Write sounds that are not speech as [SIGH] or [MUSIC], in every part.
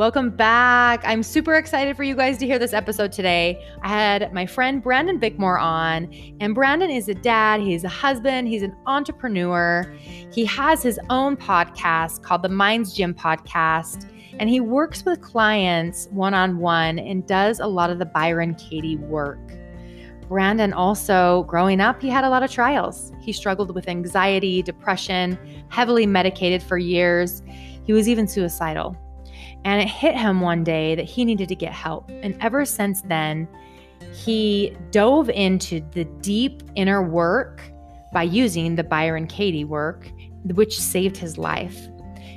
Welcome back. I'm super excited for you guys to hear this episode today. I had my friend Brandon Bickmore on, and Brandon is a dad, he's a husband, he's an entrepreneur. He has his own podcast called the Minds Gym Podcast, and he works with clients one on one and does a lot of the Byron Katie work. Brandon also, growing up, he had a lot of trials. He struggled with anxiety, depression, heavily medicated for years. He was even suicidal. And it hit him one day that he needed to get help. And ever since then, he dove into the deep inner work by using the Byron Katie work, which saved his life.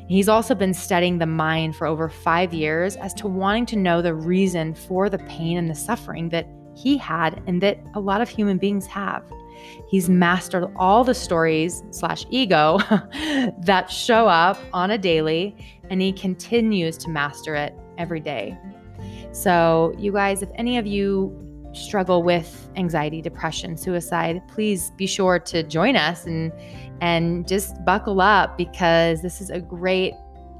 He's also been studying the mind for over five years as to wanting to know the reason for the pain and the suffering that he had and that a lot of human beings have. He's mastered all the stories slash ego [LAUGHS] that show up on a daily, and he continues to master it every day. So, you guys, if any of you struggle with anxiety, depression, suicide, please be sure to join us and and just buckle up because this is a great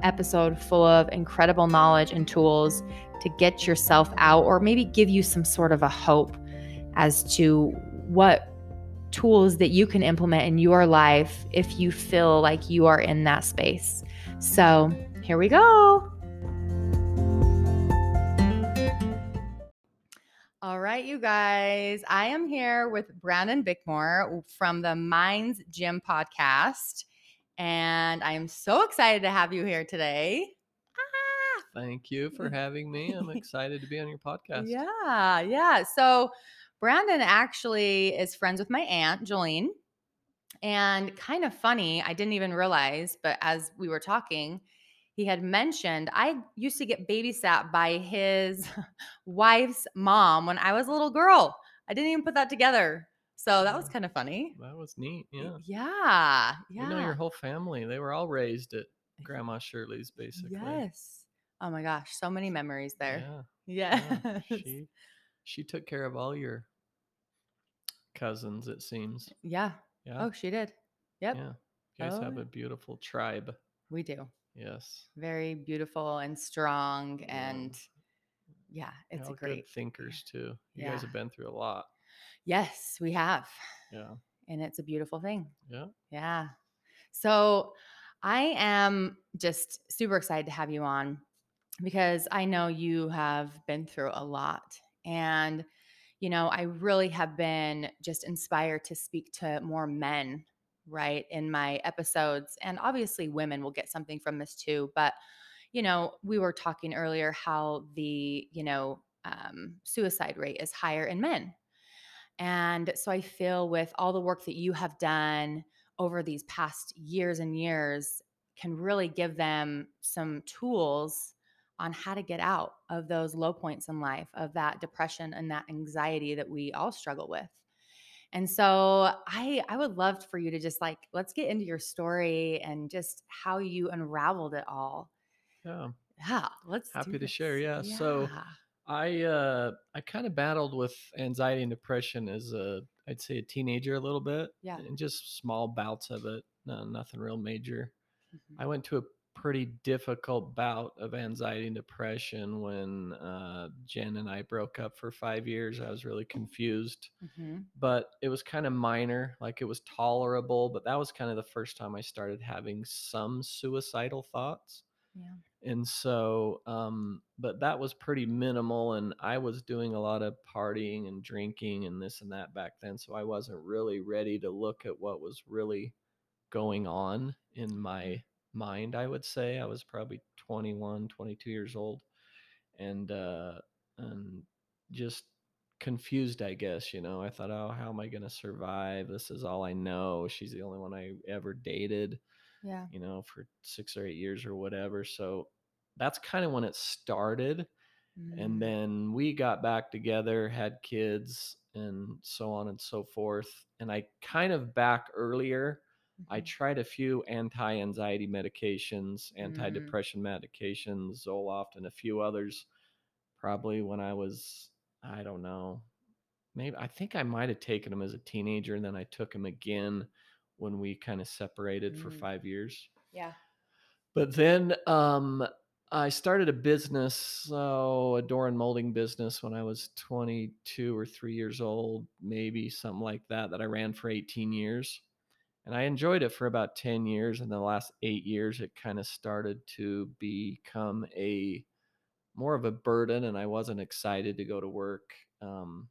episode full of incredible knowledge and tools to get yourself out or maybe give you some sort of a hope as to what tools that you can implement in your life if you feel like you are in that space. So, here we go. All right, you guys, I am here with Brandon Bickmore from the Minds Gym podcast. And I am so excited to have you here today. Ah! Thank you for [LAUGHS] having me. I'm excited to be on your podcast. Yeah, yeah. So, Brandon actually is friends with my aunt, Jolene. And kind of funny, I didn't even realize, but as we were talking, he had mentioned I used to get babysat by his [LAUGHS] wife's mom when I was a little girl. I didn't even put that together. So that was kind of funny. That was neat. Yeah. Yeah. Yeah. You know, your whole family, they were all raised at Grandma Shirley's, basically. Yes. Oh my gosh. So many memories there. Yeah. [LAUGHS] Yeah. yeah. She, she took care of all your cousins, it seems. yeah. Yeah. Oh, she did. Yep. Yeah. You guys Oh, have a beautiful tribe. We do. Yes. Very beautiful and strong. Yeah. And yeah, it's all a great. thinkers too. You Yeah. guys have been through a lot. Yes, we have. Yeah. And it's a beautiful thing. Yeah. Yeah. So I am just super excited to have you on because I know you have been through a lot. And, you know, I really have been just inspired to speak to more men, right, in my episodes. And obviously, women will get something from this too. But, you know, we were talking earlier how the, you know, um, suicide rate is higher in men. And so I feel with all the work that you have done over these past years and years can really give them some tools on how to get out of those low points in life, of that depression and that anxiety that we all struggle with. And so I I would love for you to just like let's get into your story and just how you unraveled it all. Yeah. Yeah, let's do Happy to share, this. yeah. So, I uh I kind of battled with anxiety and depression as a I'd say a teenager a little bit. Yeah. And just small bouts of it. No, nothing real major. Mhm. I went to a pretty difficult bout of anxiety and depression when uh, Jen and I broke up for five years. I was really confused, Mhm. but it was kind of minor, like it was tolerable. But that was kind of the first time I started having some suicidal thoughts. Yeah. And so, um, but that was pretty minimal. And I was doing a lot of partying and drinking and this and that back then. So I wasn't really ready to look at what was really going on in my mind, I would say. I was probably 21, 22 years old and, uh, and just confused, I guess, you know. I thought, oh, how am I going to survive? This is all I know. She's the only one I ever dated Yeah. you know, for six or eight years or whatever. So that's kind of when it started. Mm. And then we got back together, had kids, and so on and so forth. And I kind of back earlier, I Mhm. tried a few anti anxiety medications, Mm. anti depression medications, Zoloft, and a few others, probably when I was, I don't know, maybe I think I might have taken them as a teenager and then I took them again when we kind of separated for Mm. five years. Yeah. But then um I started a business, so a door and molding business when I was 22 or 3 years old, maybe something like that, that I ran for 18 years. And I enjoyed it for about 10 years. And the last eight years, it kind of started to become a more of a burden, and I wasn't excited to go to work. Um,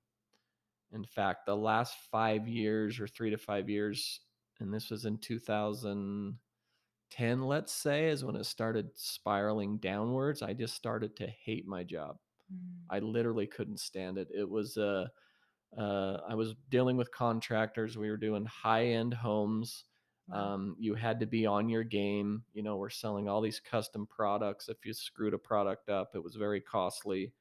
in fact, the last five years or three to five years, and this was in 2010, let's say, is when it started spiraling downwards. I just started to hate my job. Mm. I literally couldn't stand it. It was uh, uh, I was dealing with contractors. We were doing high end homes. Um, you had to be on your game. You know, we're selling all these custom products. If you screwed a product up, it was very costly.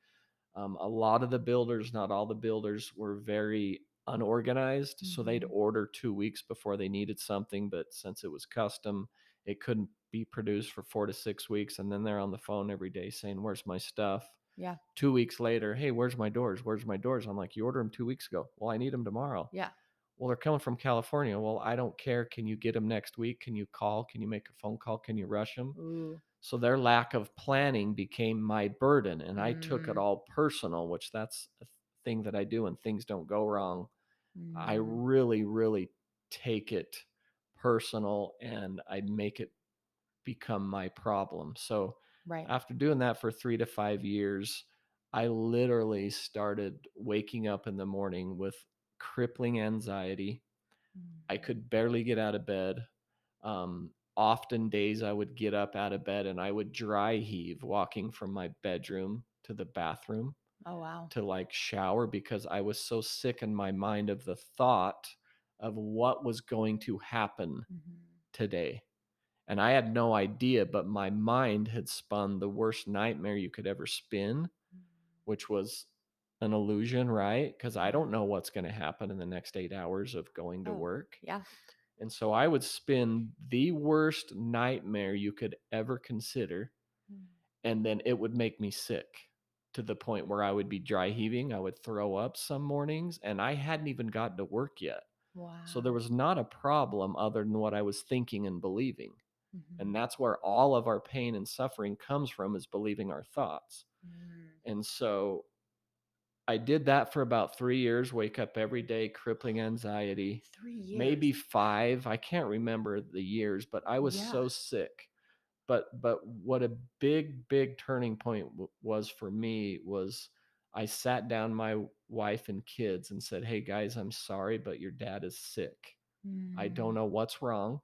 Um, a lot of the builders, not all the builders, were very unorganized. So they'd Mhm. order two weeks before they needed something, but since it was custom, it couldn't be produced for four to six weeks. And then they're on the phone every day saying, Where's my stuff? Yeah. Two weeks later, hey, where's my doors? Where's my doors? I'm like, You ordered them two weeks ago. Well, I need them tomorrow. Yeah. Well, they're coming from California. Well, I don't care. Can you get them next week? Can you call? Can you make a phone call? Can you rush them? Ooh. So their lack of planning became my burden, and I took it Mm. all personal, which that's a thing that I do when things don't go wrong. I Mm. really, really take it personal and I make it become my problem. So Right. after doing that for three to five years, I literally started waking up in the morning with crippling anxiety. I Mm. could barely get out of bed. Um, often days I would get up out of bed and I would dry heave walking from my bedroom to the bathroom Oh wow. to like shower because I was so sick in my mind of the thought of what was going to happen Mhm. today. And I had no idea, but my mind had spun the worst nightmare you could ever spin, Mm. which was an illusion, right? Because I don't know what's going to happen in the next eight hours of going to Oh, work. yeah. And so I would spin the worst nightmare you could ever consider, Mm. and then it would make me sick to the point where I would be dry heaving. I would throw up some mornings, and I hadn't even gotten to work yet. Wow. So there was not a problem other than what I was thinking and believing. Mhm. And that's where all of our pain and suffering comes from is believing our thoughts. Mm. And so I did that for about three years, wake up every day, crippling anxiety Three years. maybe five i can't remember the years but i was Yeah. so sick but but what a big big turning point w- was for me was i sat down my wife and kids and said hey guys i'm sorry but your dad is sick i don't Mm. know what's wrong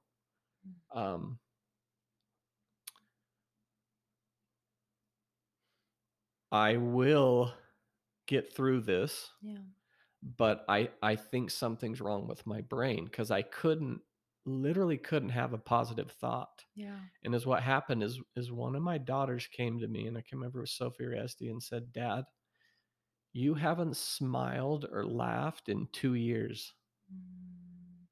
Mm. um i will get through this Yeah. but I I think something's wrong with my brain because I couldn't literally couldn't have a positive thought. Yeah. And as what happened is is one of my daughters came to me and I can remember it was Sophie or Esty and said, Dad, you haven't smiled or laughed in two years. Mm.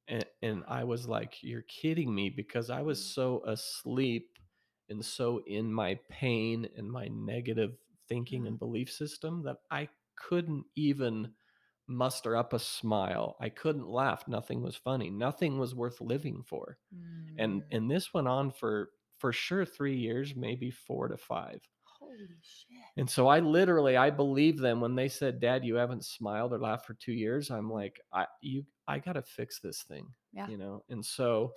And, and I was like, You're kidding me because I was so asleep and so in my pain and my negative thinking Yeah. and belief system that I couldn't even muster up a smile. I couldn't laugh. Nothing was funny. Nothing was worth living for. And Mm. and this went on for for sure 3 years, maybe 4 to 5. Holy shit. And so I literally I believe them when they said, "Dad, you haven't smiled or laughed for 2 years." I'm like, "I you I got to fix this thing." Yeah. You know? And so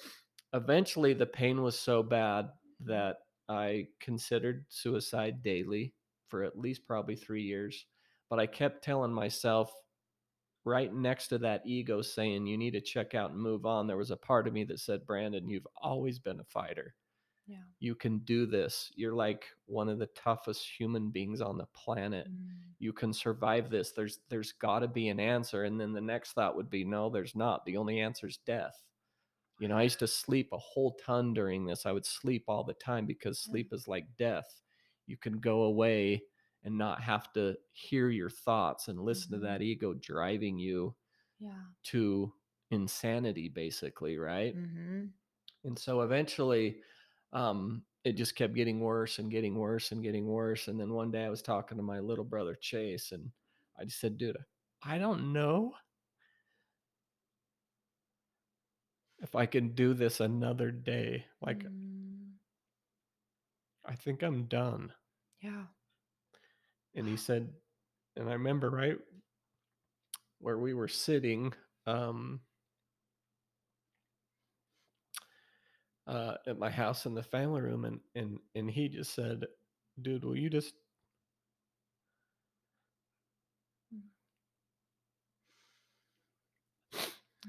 eventually the pain was so bad Mm-hmm. that I considered suicide daily for at least probably 3 years. But I kept telling myself right next to that ego saying you need to check out and move on. There was a part of me that said brandon you've always been a fighter. Yeah. you can do this. You're like one of the toughest human beings on the planet. Mm. you can survive this. There's there's got to be an answer. And then the next thought would be no there's not. The only answer is death. You know i used to sleep a whole ton during this. I would sleep all the time because sleep is like death you can go away and not have to hear your thoughts and listen to that ego driving you Yeah. to insanity basically right Mm-hmm. and so eventually um it just kept getting worse and getting worse and getting worse and then one day i was talking to my little brother chase and i just said dude i don't know if i can do this another day like Mm. I think I'm done. Yeah. And he [SIGHS] said, and I remember right where we were sitting um, uh, at my house in the family room, and and and he just said, "Dude, will you just?"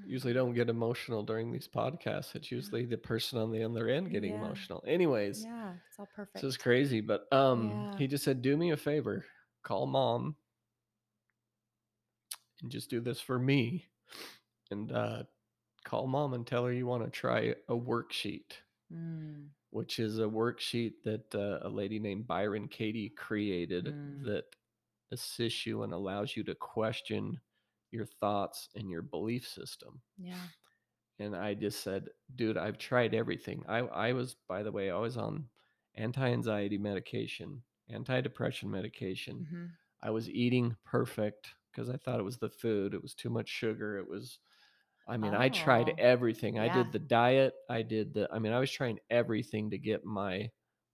Usually don't get emotional during these podcasts. It's usually the person on the other end getting Yeah. emotional. Anyways, Yeah. It's all perfect. this is crazy, but um, Yeah. he just said, "Do me a favor, call mom, and just do this for me, and uh, call mom and tell her you want to try a worksheet." Mm, which is a worksheet that uh, a lady named Byron Katie created Mm. that assists you and allows you to question your thoughts and your belief system. yeah. And I just said, dude, I've tried everything. I, I was, by the way, I was on anti anxiety medication, anti depression medication. hmm I was eating perfect because I thought it was the food. It was too much sugar. It was, I mean, I tried Oh, everything. I did the diet. I did the, I mean, I was trying everything to get my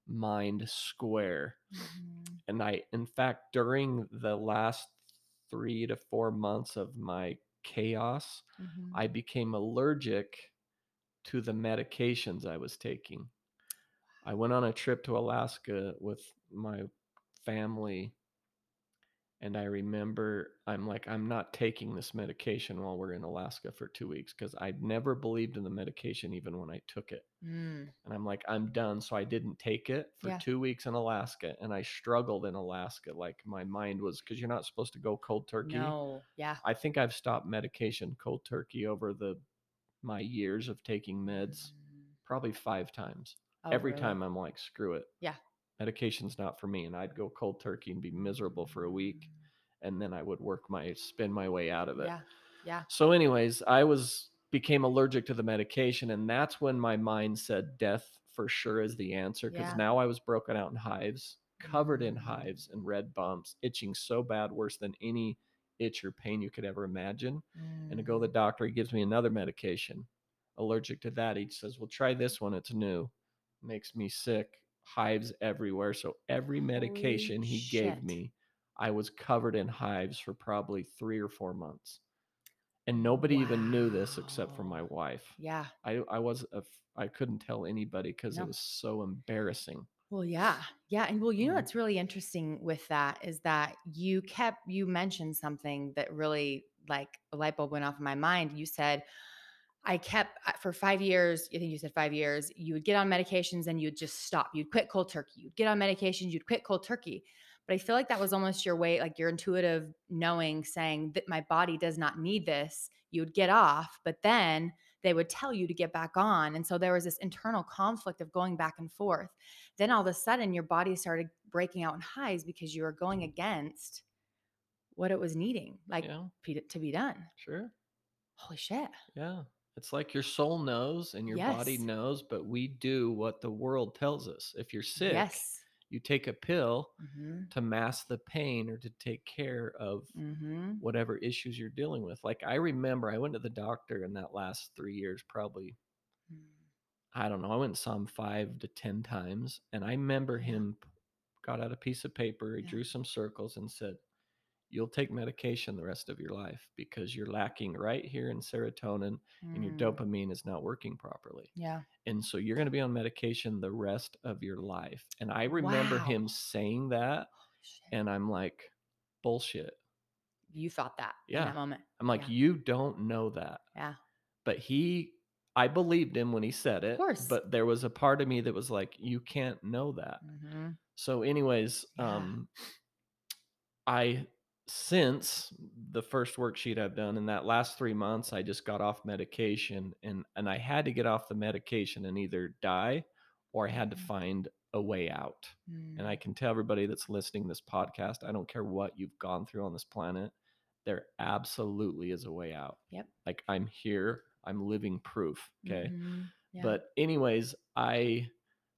mind square. Mhm. And I, in fact, during the last three to four months of my chaos, Mhm. I became allergic to the medications I was taking. I went on a trip to Alaska with my family and I remember I'm like, I'm not taking this medication while we're in Alaska for two weeks because I never believed in the medication even when I took it. Mm, And I'm like, I'm done. So I didn't take it for Yeah. two weeks in Alaska. And I struggled in Alaska. Like my mind was because you're not supposed to go cold turkey. No. Yeah. I think I've stopped medication cold turkey over the my years of taking meds Mm. probably five times. Oh, Every really? time I'm like, screw it. Yeah. Medication's not for me. And I'd go cold turkey and be miserable for a week and then I would work my spin my way out of it. Yeah. Yeah. So anyways, I was became allergic to the medication and that's when my mind said death for sure is the answer because Yeah. now I was broken out in hives, covered in Mm. hives and red bumps, itching so bad worse than any itch or pain you could ever imagine. And to go to the Mm. doctor, he gives me another medication. Allergic to that, he says, "Well, try this one. It's new. Makes me sick, hives everywhere." So every Holy medication he gave me, I was covered in hives for probably 3 or 4 months. And nobody even knew this except for my wife. Yeah. I I was a I couldn't tell anybody cuz No. it was so embarrassing. Well, yeah. Yeah. And well, you know Mhm. what's really interesting with that is that you kept, you mentioned something that really like a light bulb went off in my mind. You said, I kept uh, for five years, I think you said five years, you would get on medications and you'd just stop. You'd quit cold turkey. You'd get on medications, you'd quit cold turkey. But I feel like that was almost your way, like your intuitive knowing, saying that my body does not need this. You would get off, but then they would tell you to get back on. And so there was this internal conflict of going back and forth. Then all of a sudden, your body started breaking out in highs because you were going against what it was needing, like Yeah, to be done. sure. Holy shit. Yeah. It's like your soul knows and your body knows, but we do what the world tells us. If you're sick, Yes. you take a pill hmm to mask the pain or to take care of hmm whatever issues you're dealing with. Like I remember I went to the doctor in that last 3 years probably I don't know, I went and saw him 5 to 10 times and I remember him got out a piece of paper, he Yeah. drew some circles and said, "You'll take medication the rest of your life because you're lacking right here in serotonin and your Mm. dopamine is not working properly. Yeah. And so you're going to be on medication the rest of your life." And I remember him saying that shit. and I'm like, "Bullshit." You thought that in Yeah. that moment. I'm like, Yeah. "You don't know that." Yeah. But he I believed him when he said it, course. but there was a part of me that was like, "You can't know that." hmm So, anyways, Yeah. um, I since the first worksheet I've done in that last three months, I just got off medication, and and I had to get off the medication and either die, or I had to Mhm. find a way out. And I can tell everybody that's listening to this podcast, I don't care what you've gone through on this planet, there absolutely is a way out. Yep. Like I'm here, I'm living proof. Okay. Mhm. Yeah. But anyways, I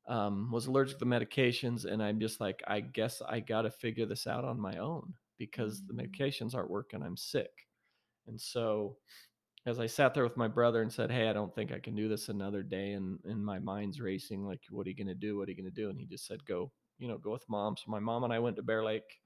um, was allergic to the medications, and I'm just like, I guess I got to figure this out on my own because the Mhm. medications aren't working. I'm sick, and so as I sat there with my brother and said, "Hey, I don't think I can do this another day," and and my mind's racing, like, "What are you gonna do? What are you gonna do?" And he just said, "Go, you know, go with mom." So my mom and I went to Bear Lake.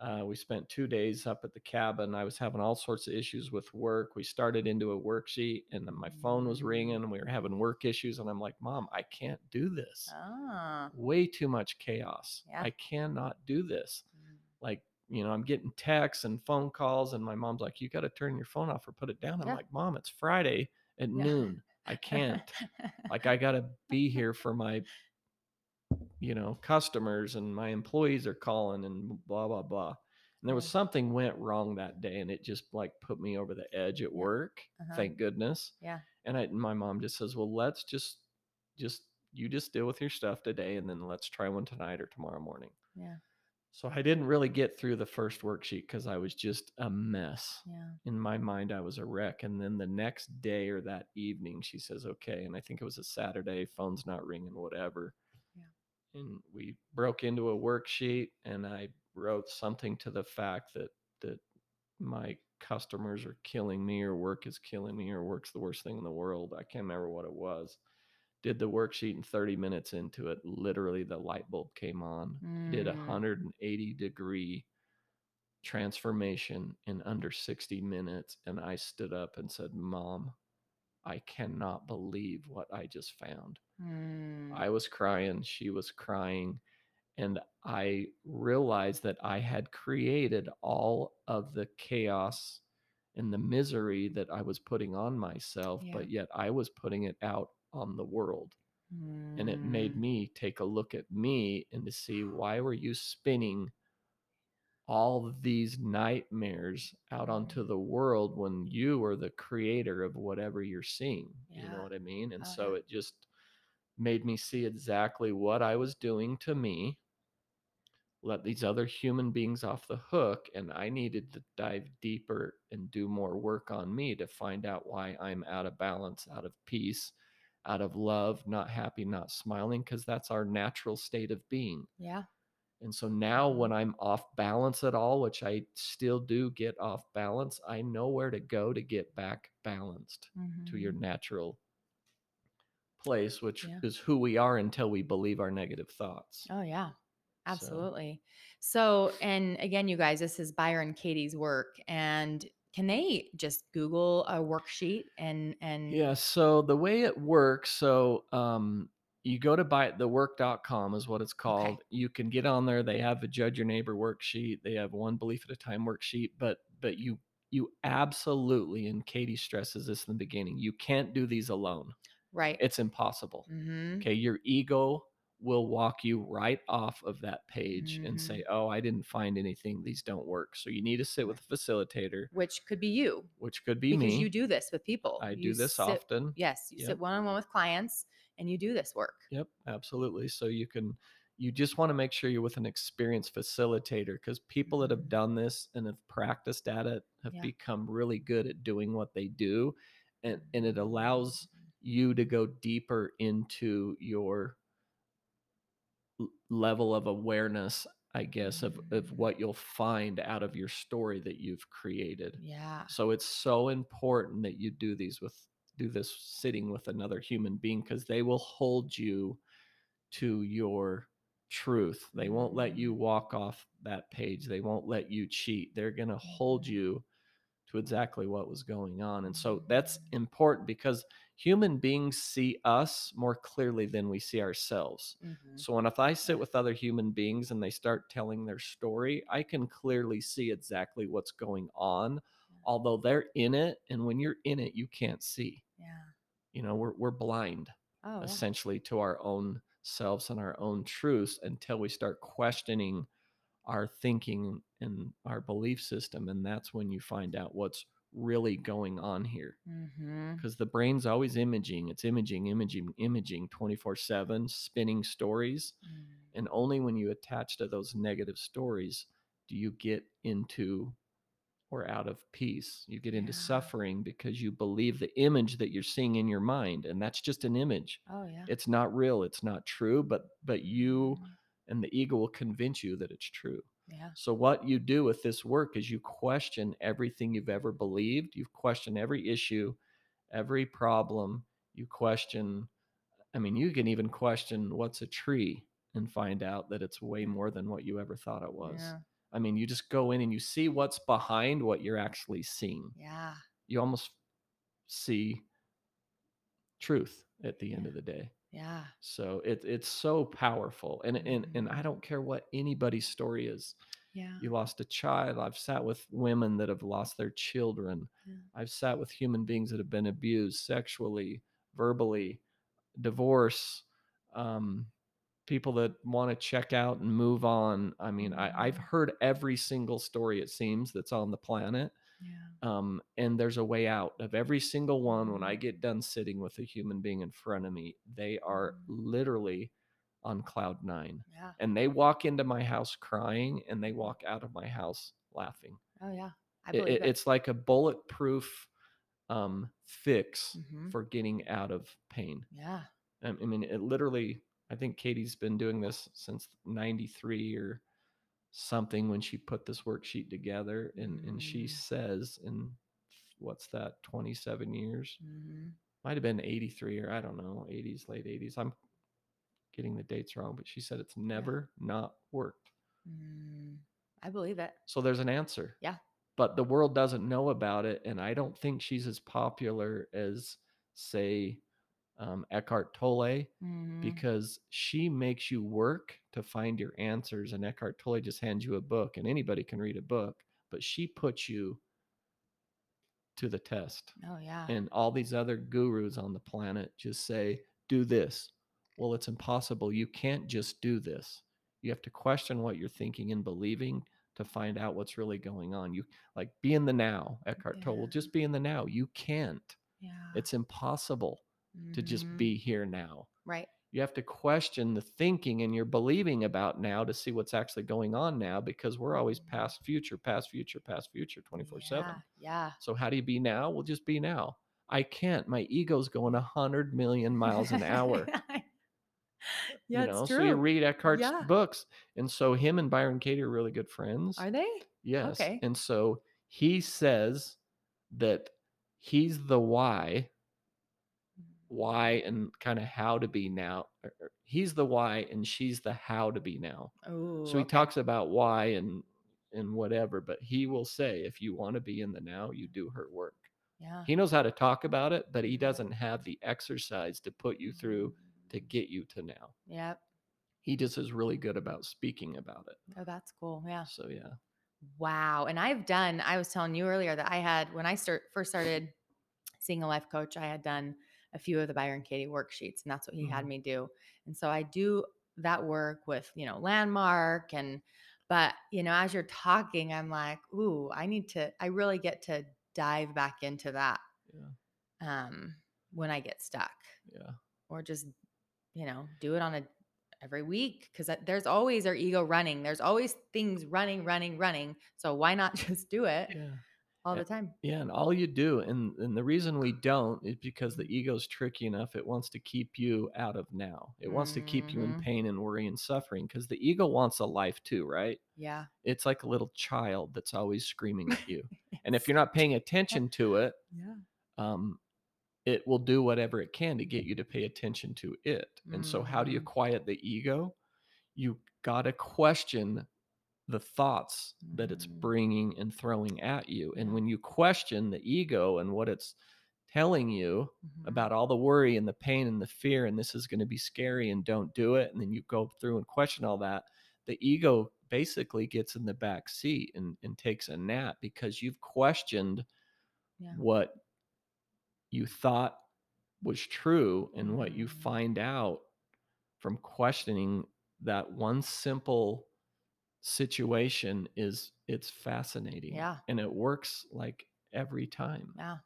Uh, we spent two days up at the cabin. I was having all sorts of issues with work. We started into a worksheet, and then my phone was ringing, and we were having work issues. And I'm like, "Mom, I can't do this. Ah. Way too much chaos. Yeah. I cannot do this." Mm. like you know i'm getting texts and phone calls and my mom's like you got to turn your phone off or put it down i'm Yeah. like mom it's friday at Yeah. noon i can't like i got to be here for my you know customers and my employees are calling and blah blah blah and there was something went wrong that day and it just like put me over the edge at work Uh-huh. thank goodness Yeah. and I, my mom just says well let's just just you just deal with your stuff today and then let's try one tonight or tomorrow morning Yeah. So I didn't really get through the first worksheet because I was just a mess. Yeah. In my mind, I was a wreck. And then the next day or that evening, she says, okay. And I think it was a Saturday, phone's not ringing, whatever. Yeah. And we broke into a worksheet and I wrote something to the fact that, that my customers are killing me or work is killing me or work's the worst thing in the world. I can't remember what it was. Did the worksheet in 30 minutes into it, literally the light bulb came on did a Mm. 180 degree transformation in under 60 minutes and i stood up and said mom i cannot believe what i just found Mm. i was crying she was crying and i realized that i had created all of the chaos and the misery that i was putting on myself Yeah. but yet i was putting it out on the world and it made Mm. me take a look at me and to see why were you spinning all these nightmares out onto the world when you are the creator of whatever you're seeing you know what i mean and Oh, so yeah. it just made me see exactly what i was doing to me let these other human beings off the hook and i needed to dive deeper and do more work on me to find out why i'm out of balance out of peace out of love not happy not smiling because that's our natural state of being Yeah. and so now when i'm off balance at all which i still do get off balance i know where to go to get back balanced to your Mhm. natural place which Yeah. is who we are until we believe our negative thoughts Oh yeah. So- Absolutely. So, and again, you guys, this is Byron Katie's work, and can they just Google a worksheet and and Yeah. So the way it works, so um, you go to buyitthework.com is what it's called. You can get on there. They have a judge your neighbor worksheet. They have one belief at a time worksheet, but but you you absolutely and Katie stresses this in the beginning. You can't do these alone. right? It's impossible. mm-hmm. Okay, your ego will walk you right off of that page and Mhm. say, "Oh, I didn't find anything. These don't work." So you need to sit with a facilitator, Which could be you which could be me. because me. you do this with people. I You do this sit- often. Yes, you Yep. sit one on one with clients and you do this work. Yep, absolutely. So you can you just want to make sure you're with an experienced facilitator because people that have Mhm. done this and have practiced at it have Yeah. become really good at doing what they do and and it allows you to go deeper into your level of awareness i guess of of Mm. what you'll find out of your story that you've created Yeah. so it's so important that you do these with do this sitting with another human being because they will hold you to your truth. They won't let you Mm. walk off that page. They won't let you cheat. They're going to hold Mhm. you to exactly what was going on. And so that's important because human beings see us more clearly than we see ourselves. Mhm. So when if I sit with other human beings and they start telling their story, I can clearly see exactly what's going on, although they're in it. And when you're in it, you can't see. Yeah. You know, we're we're blind Oh, yeah. essentially to our own selves and our own truths until we start questioning our thinking and our belief system. And that's when you find out what's really going on here. Mm-hmm. Because the brain's always imaging, it's imaging, imaging, imaging 24 7, spinning stories. Mm. And only when you attach to those negative stories do you get into or out of peace. You get into Yeah. suffering because you believe the image that you're seeing in your mind. And that's just an image. Oh yeah. It's not real, it's not true, but but you Mhm. and the ego will convince you that it's true. Yeah. So, what you do with this work is you question everything you've ever believed. You question every issue, every problem. You question, I mean, you can even question what's a tree and find out that it's way mm. more than what you ever thought it was. Yeah. I mean, you just go in and you see what's behind what you're actually seeing. Yeah. You almost see truth at the end of the day. Yeah. So it, it's so powerful. And, and, and I Mhm. don't care what anybody's story is. Yeah. You lost a child. I've sat with women that have lost their children. Yeah. I've sat with human beings that have been abused sexually, verbally, divorce, um, people that want to check out and move on. I mean, I, I've Mhm. heard every single story, it seems, that's on the planet. Yeah. Um, and there's a way out of every single one. When I Mhm. get done sitting with a human being in front of me, they are Mhm. literally on cloud nine. Yeah. And they walk into my house crying and they walk out of my house laughing. Oh yeah. I It- believe it- it. it's like a bulletproof um, fix Mhm. for getting out of pain. Yeah. I I mean, it literally, I think Katie's been doing this since 93 or something when she put this worksheet together. And, and she Mm. says, in what's that, 27 years? hmm Might have been 83 or I don't know, 80s, late 80s. I'm getting the dates wrong, but she said it's never not worked. Mm, I believe it. So there's an answer. Yeah. But the world doesn't know about it. And I don't think she's as popular as, say, um, Eckhart Tolle Mhm. because she makes you work to find your answers. And Eckhart Tolle just hands you a book, and anybody can read a book, but she puts you to the test. Oh yeah. And all these other gurus on the planet just say, do this. Well, it's impossible. You can't just do this. You have to question what you're thinking and believing to find out what's really going on. You like be in the now. Eckhart Tolle, well, just be in the now. You can't. yeah. It's impossible to just Mhm. be here now. right. You have to question the thinking and your believing about now to see what's actually going on now because we're always Mhm. past future, past future, past future 24 7. Yeah. Yeah. So how do you be now? Well, just be now. I can't. My ego's going a hundred million miles an hour. [LAUGHS] yeah, you know, it's so you read Eckhart's Yeah. books, and so him and Byron Katie are really good friends. Are they? yes, okay. and so he says that he's the why, why, and kind of how to be now. or- or He's the why, and she's the how to be now. Oh. So he talks about why and and whatever, but he will say if you want to be in the now, you do her work. Yeah. He knows how to talk about it, but he doesn't have the exercise to put you through to Mm. get you to now. Yep. He just is really good about speaking about it. Oh, that's cool. Yeah. So yeah. Wow. And I've done, I was telling you earlier that I had, when I start first started seeing a life coach, I had done a few of the Byron Katie worksheets, and that's what he had Mhm. me do. And so I do that work with, you know, landmark and, but, you know, as you're talking, I'm like, ooh, I need to, I really get to dive back into that Yeah. um, when I get stuck Yeah. or just, you know, do it on a, every week because there's always our ego running. There's always things running, running, running. So why not [LAUGHS] just do it Yeah. All the time? Yeah. And all you do, and, and the reason we don't is because the ego's tricky enough. It wants to keep you out of now. It wants to keep you in Mhm. pain and worry and suffering because the ego wants a life too, right? Yeah. It's like a little child that's always screaming at you. [LAUGHS] and if you're not paying attention to it, [LAUGHS] yeah. um, it will do whatever it can to get you to pay attention to it. And so, how do you Mhm. quiet the ego? You got to question the thoughts that it's Mm. bringing and throwing at you. And when you question the ego and what it's telling you Mhm. about all the worry and the pain and the fear, and this is going to be scary and don't do it, and then you go through and question all that, the ego basically gets in the back seat and, and takes a nap because you've questioned Yeah. what you thought was true and what you Mhm. find out from questioning that one simple situation is it's fascinating Yeah. and it works like every time Yeah.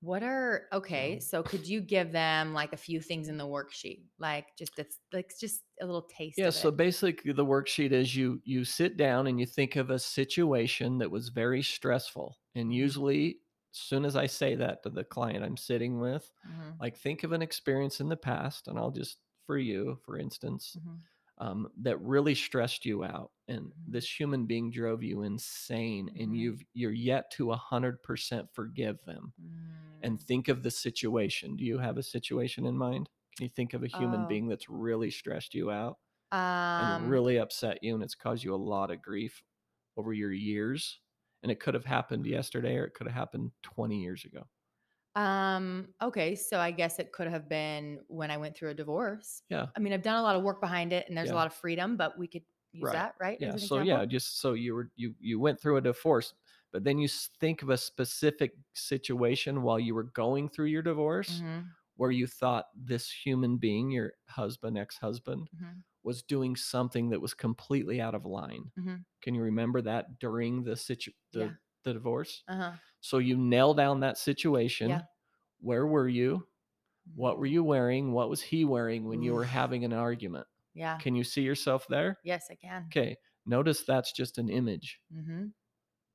What are okay? So- could you give them like a few things in the worksheet, like just it's like just a little taste? yeah so basically the worksheet is you you sit down and you think of a situation that was very stressful and Mhm. usually as soon as i say that to the client i'm sitting with Mhm, like think of an experience in the past and i'll just for you for instance mhm. Um, that really stressed you out and Mhm. this human being drove you insane and Mhm. you've you're yet to 100% forgive them and Mm. think of the situation do you have a situation in mind can you think of a human Oh. being that's really stressed you out um, and really upset you and it's caused you a lot of grief over your years and it could have happened yesterday or it could have happened 20 years ago Um, okay, so I guess it could have been when I went through a divorce. yeah I mean, I've done a lot of work behind it and there's Yeah. a lot of freedom, but we could use Right. that, right? yeah so yeah just so you were you you went through a divorce but then you think of a specific situation while you were going through your divorce Mhm, where you thought this human being your husband ex-husband mhm, was doing something that was completely out of line mhm. can you remember that during the situ the, Yeah. The divorce Uh-huh. so you nail down that situation Yeah. where were you what were Mhm. you wearing what was he wearing when you were having an argument Yeah. can you see yourself there Yes, I can. okay notice that's just an image hmm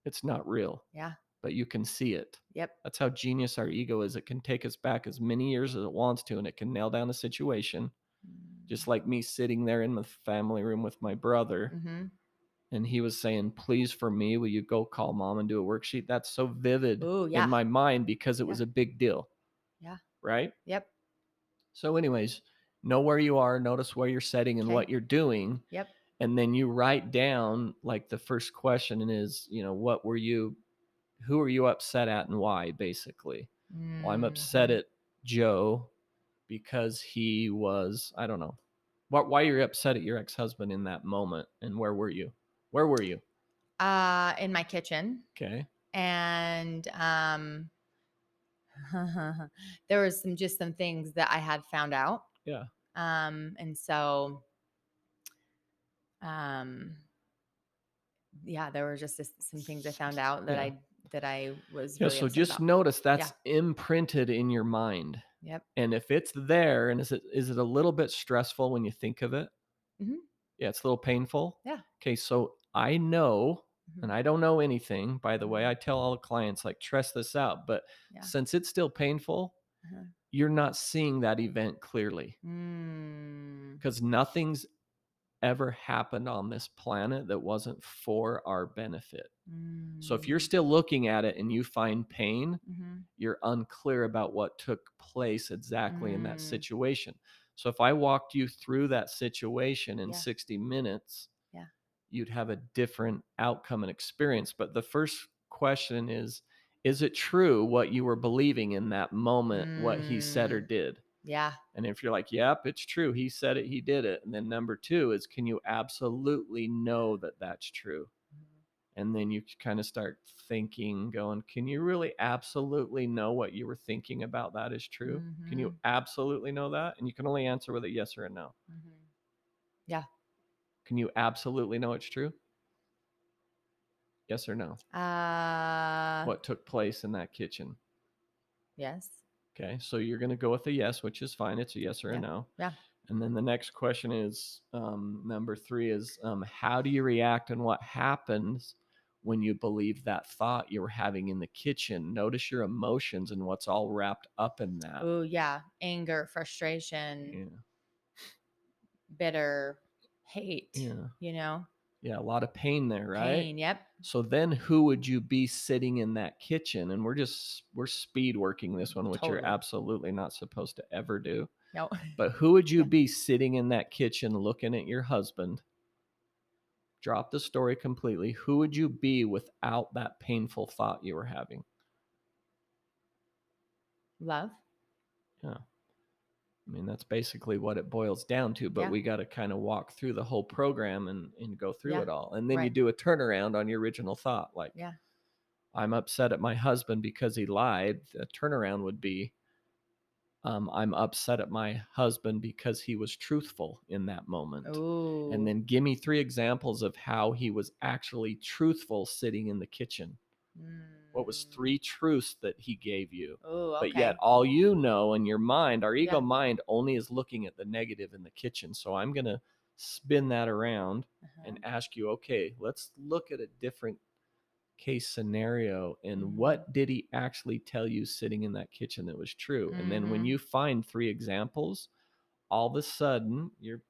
it's not real Yeah. but you can see it Yep. that's how genius our ego is it can take us back as many years as it wants to and it can nail down a situation just like me sitting there in the family room with my brother hmm and he was saying please for me will you go call mom and do a worksheet that's so vivid Oh, yeah. in my mind because it Yeah. was a big deal Yeah. right Yep. so anyways know where you are notice where you're setting and Okay. what you're doing Yep. and then you write down like the first question is you know what were you who are you upset at and why basically well i'm upset Mhm. at joe because he was i don't know what why you're upset at your ex-husband in that moment and where were you where were you Uh, in my kitchen. okay and um [LAUGHS] there was some just some things that I had found out. Yeah. Um and so um yeah, there were just this, some things I found out that Yeah. I that I was yeah really so just about. notice that's imprinted in your mind Yep. and if it's there and is it is it a little bit stressful when you think of it Mm-hmm. yeah it's a little painful Yeah. okay so i know Mhm. and i don't know anything by the way Mhm. i tell all the clients like trust this out but Yeah. since it's still painful Uh-huh. you're not seeing that event clearly Mm. because nothing's ever happened on this planet that wasn't for our benefit so if you're Mm. still looking at it and you find pain Mhm. you're unclear about what took place exactly in that Mm. situation. So if I walked you through that situation in Yeah. 60 minutes. You'd have a different outcome and experience. But the first question is is it true what you were believing in that moment, what he said or Mm. did? Yeah. And if you're like, yep, it's true, he said it, he did it. And then number two is, can you absolutely know that that's true? and then you kind of start thinking going can you really absolutely know what you were thinking about that is true can you Mhm. absolutely know that and you can only answer with a yes or a no Mhm. Can you absolutely know it's true yes or no Uh what took place in that kitchen yes. okay so you're going to go with a yes which is fine it's a yes or Yeah. a no Yeah. and then the next question is um, number three is um, how do you react and what happens when you believe that thought you were having in the kitchen notice your emotions and what's all wrapped up in that Oh yeah, anger, frustration, yeah bitter, hate. yeah You know, yeah a lot of pain there right pain. Yep. so then who would you be sitting in that kitchen and we're just we're speed working this one which you're absolutely not supposed to ever do No. But who would you [LAUGHS] be sitting in that kitchen looking at your husband? Drop the story completely. Who would you be without that painful thought you were having? Love. Yeah. I mean, that's basically what it boils down to, but Yeah. we got to kind of walk through the whole program and, and go through Yeah. it all. And then you do a turnaround on your original thought. Like, Yeah. I'm upset at my husband because he lied. The turnaround would be, um, I'm upset at my husband because he was truthful in that moment. Oh. and then give me three examples of how he was actually truthful sitting in the kitchen. What was three truths that he gave you? Oh, okay. But yet, all you know in your mind, our ego Yeah. mind only is looking at the negative in the kitchen. So I'm going to spin that around Uh-huh. and ask you, okay, let's look at a different case scenario and Mhm. what did he actually tell you sitting in that kitchen that was true? And then when Mhm. you find three examples, all of a sudden your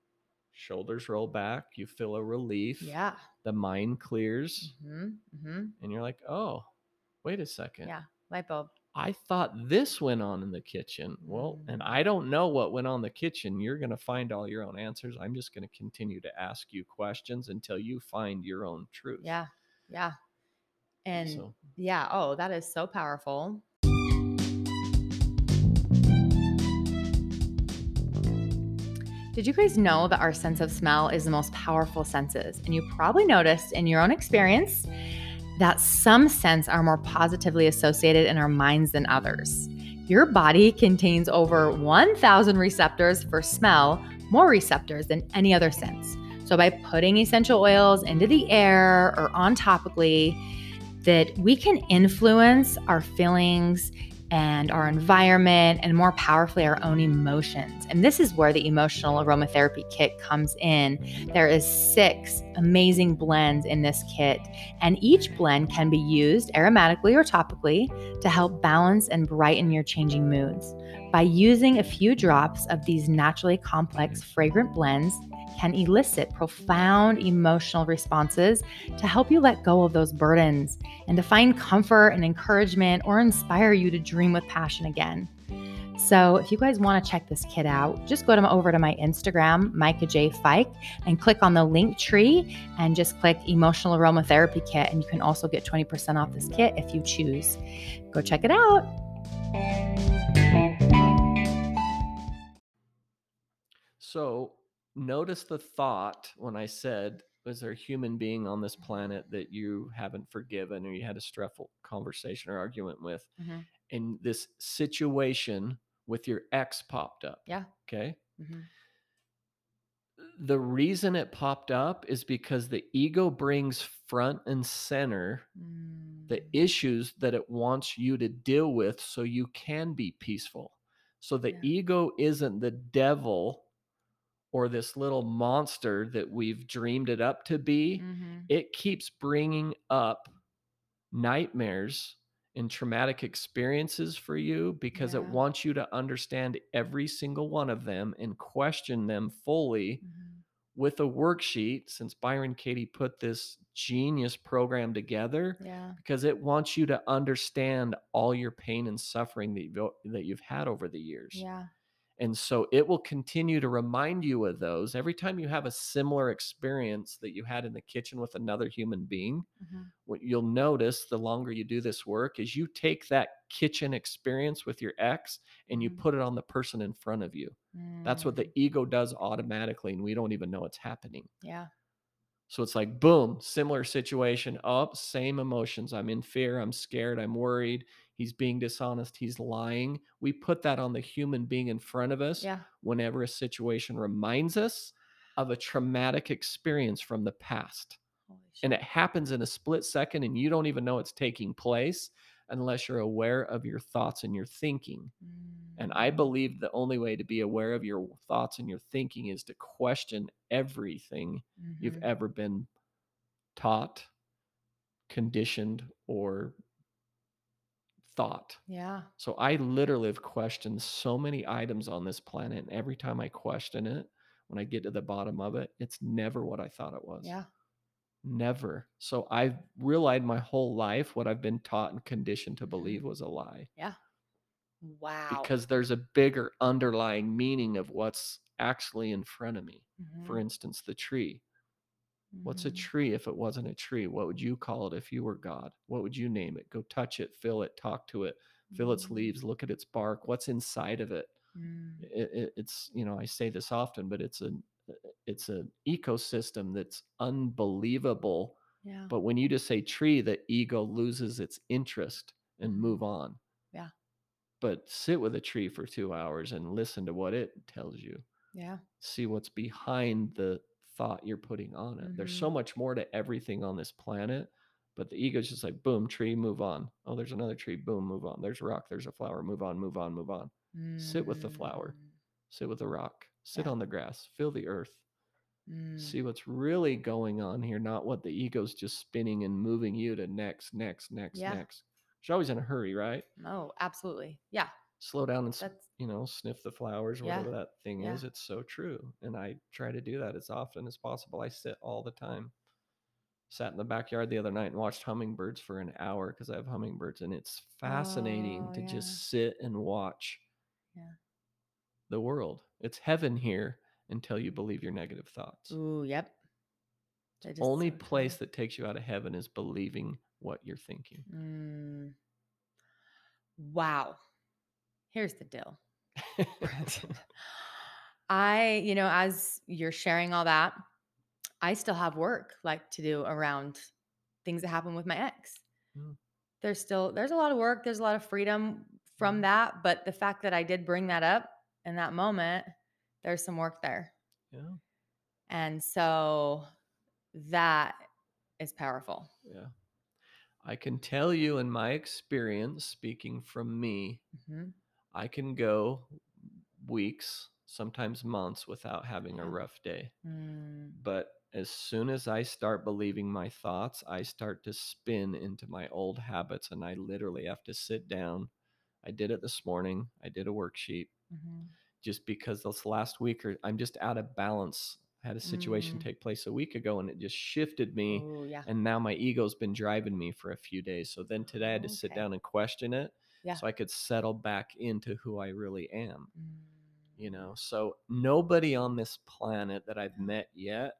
shoulders roll back, you feel a relief, Yeah. the mind clears, hmm hmm and you're like, oh, wait a second. Yeah. Light bulb. I thought this went on in the kitchen. Well, and Mm. I don't know what went on in the kitchen. You're going to find all your own answers. I'm just going to continue to ask you questions until you find your own truth. Yeah. Yeah. And So, yeah. Oh, that is so powerful. Did you guys know that our sense of smell is the most powerful senses? And you probably noticed in your own experience that some scents are more positively associated in our minds than others. Your body contains over 1,000 receptors for smell, more receptors than any other sense. So, by putting essential oils into the air or on topically, that we can influence our feelings and our environment and more powerfully our own emotions. And this is where the emotional aromatherapy kit comes in. There is 6 amazing blends in this kit, and each blend can be used aromatically or topically to help balance and brighten your changing moods. By using a few drops of these naturally complex fragrant blends can elicit profound emotional responses to help you let go of those burdens and to find comfort and encouragement or inspire you to dream with passion again. So, if you guys want to check this kit out, just go to over to my Instagram, Micah J Fike, and click on the link tree and just click emotional aromatherapy kit. And you can also get 20% off this kit if you choose. Go check it out. So notice the thought when I said, was there a human being on this planet that you haven't forgiven or you had a stressful conversation or argument with? Mhm. And this situation with your ex popped up. Yeah. Okay. Mhm. The reason it popped up is because the ego brings front and center the Mm. issues that it wants you to deal with so you can be peaceful. So the Yeah. ego isn't the devil or this little monster that we've dreamed it up to be. Mhm. It keeps bringing up nightmares and traumatic experiences for you because it wants you to understand every single one of them and question them fully Mhm. with a worksheet since Byron Katie put this genius program together Yeah. because it wants you to understand all your pain and suffering that you've, that you've had over the years. Yeah. And so it will continue to remind you of those every time you have a similar experience that you had in the kitchen with another human being. Mhm. What you'll notice the longer you do this work is you take that kitchen experience with your ex and you Mhm. put it on the person in front of you. That's what the Mm. ego does automatically, and we don't even know it's happening. Yeah. So it's like, boom, similar situation. Up, same emotions. I'm in fear. I'm scared. I'm worried. He's being dishonest. He's lying. We put that on the human being in front of us Yeah. whenever a situation reminds us of a traumatic experience from the past. And it happens in a split second, and you don't even know it's taking place unless you're aware of your thoughts and your thinking. And I Mm. believe the only way to be aware of your thoughts and your thinking is to question everything you've Mhm. ever been taught, conditioned, or thought. Yeah. So I literally have questioned so many items on this planet. And every time I question it, when I get to the bottom of it, it's never what I thought it was. Yeah. Never. So I've realized my whole life what I've been taught and conditioned to believe was a lie Yeah. Wow. because there's a bigger underlying meaning of what's actually in front of me. For Mhm. instance, the tree. What's a Mhm. tree if it wasn't a tree? What would you call it if you were God? What would you name it? Go touch it, feel it, talk to it, feel its leaves, look at its bark. What's inside of it? Mm. It, it? It's you know I say this often, but it's a it's an ecosystem that's unbelievable. Yeah. But when you just say tree, the ego loses its interest and move on. Yeah. But sit with a tree for two hours and listen to what it tells you. Yeah. See what's behind the thought you're putting on it. There's so much more to everything on this planet, but the ego's just like boom, tree, move on. Oh, there's another tree, boom, move on. There's a rock, there's a flower, move on, move on, move on. Sit with the flower. Mm. Sit with the rock. Sit Yeah. on the grass. Feel the earth. Mm. See what's really going on here, not what the ego's just spinning and moving you to next, next, next, Yeah. next. She's always in a hurry, right? Oh, absolutely. Yeah. Slow down and That's you know sniff the flowers or Yeah, whatever that thing yeah. is it's so true and i try to do that as often as possible i sit all the time sat in the backyard the other night and watched hummingbirds for an hour because i have hummingbirds and it's fascinating Oh, to yeah. just sit and watch Yeah. the world it's heaven here until you believe your negative thoughts Ooh, yep. Only place that takes you out of heaven is believing what you're thinking Mm. Wow. Here's the deal. [LAUGHS] I, you know, as you're sharing all that, I still have work like to do around things that happen with my ex. Mm. There's still there's a lot of work, there's a lot of freedom from Mhm. that, but the fact that I did bring that up in that moment, there's some work there. yeah And so that is powerful. yeah i can tell you in my experience speaking from me hmm I can go weeks, sometimes months without having a rough day. Mm, But as soon as I start believing my thoughts, I start to spin into my old habits and I literally have to sit down. I did it this morning. I did a worksheet mhm. just because this last week or I'm just out of balance. I had a situation Mm. take place a week ago and it just shifted me Oh, yeah. and now my ego's been driving me for a few days. So then today I had to sit down and question it Yeah. so I could settle back into who I really am Mm. you know so nobody on this planet that i've met yet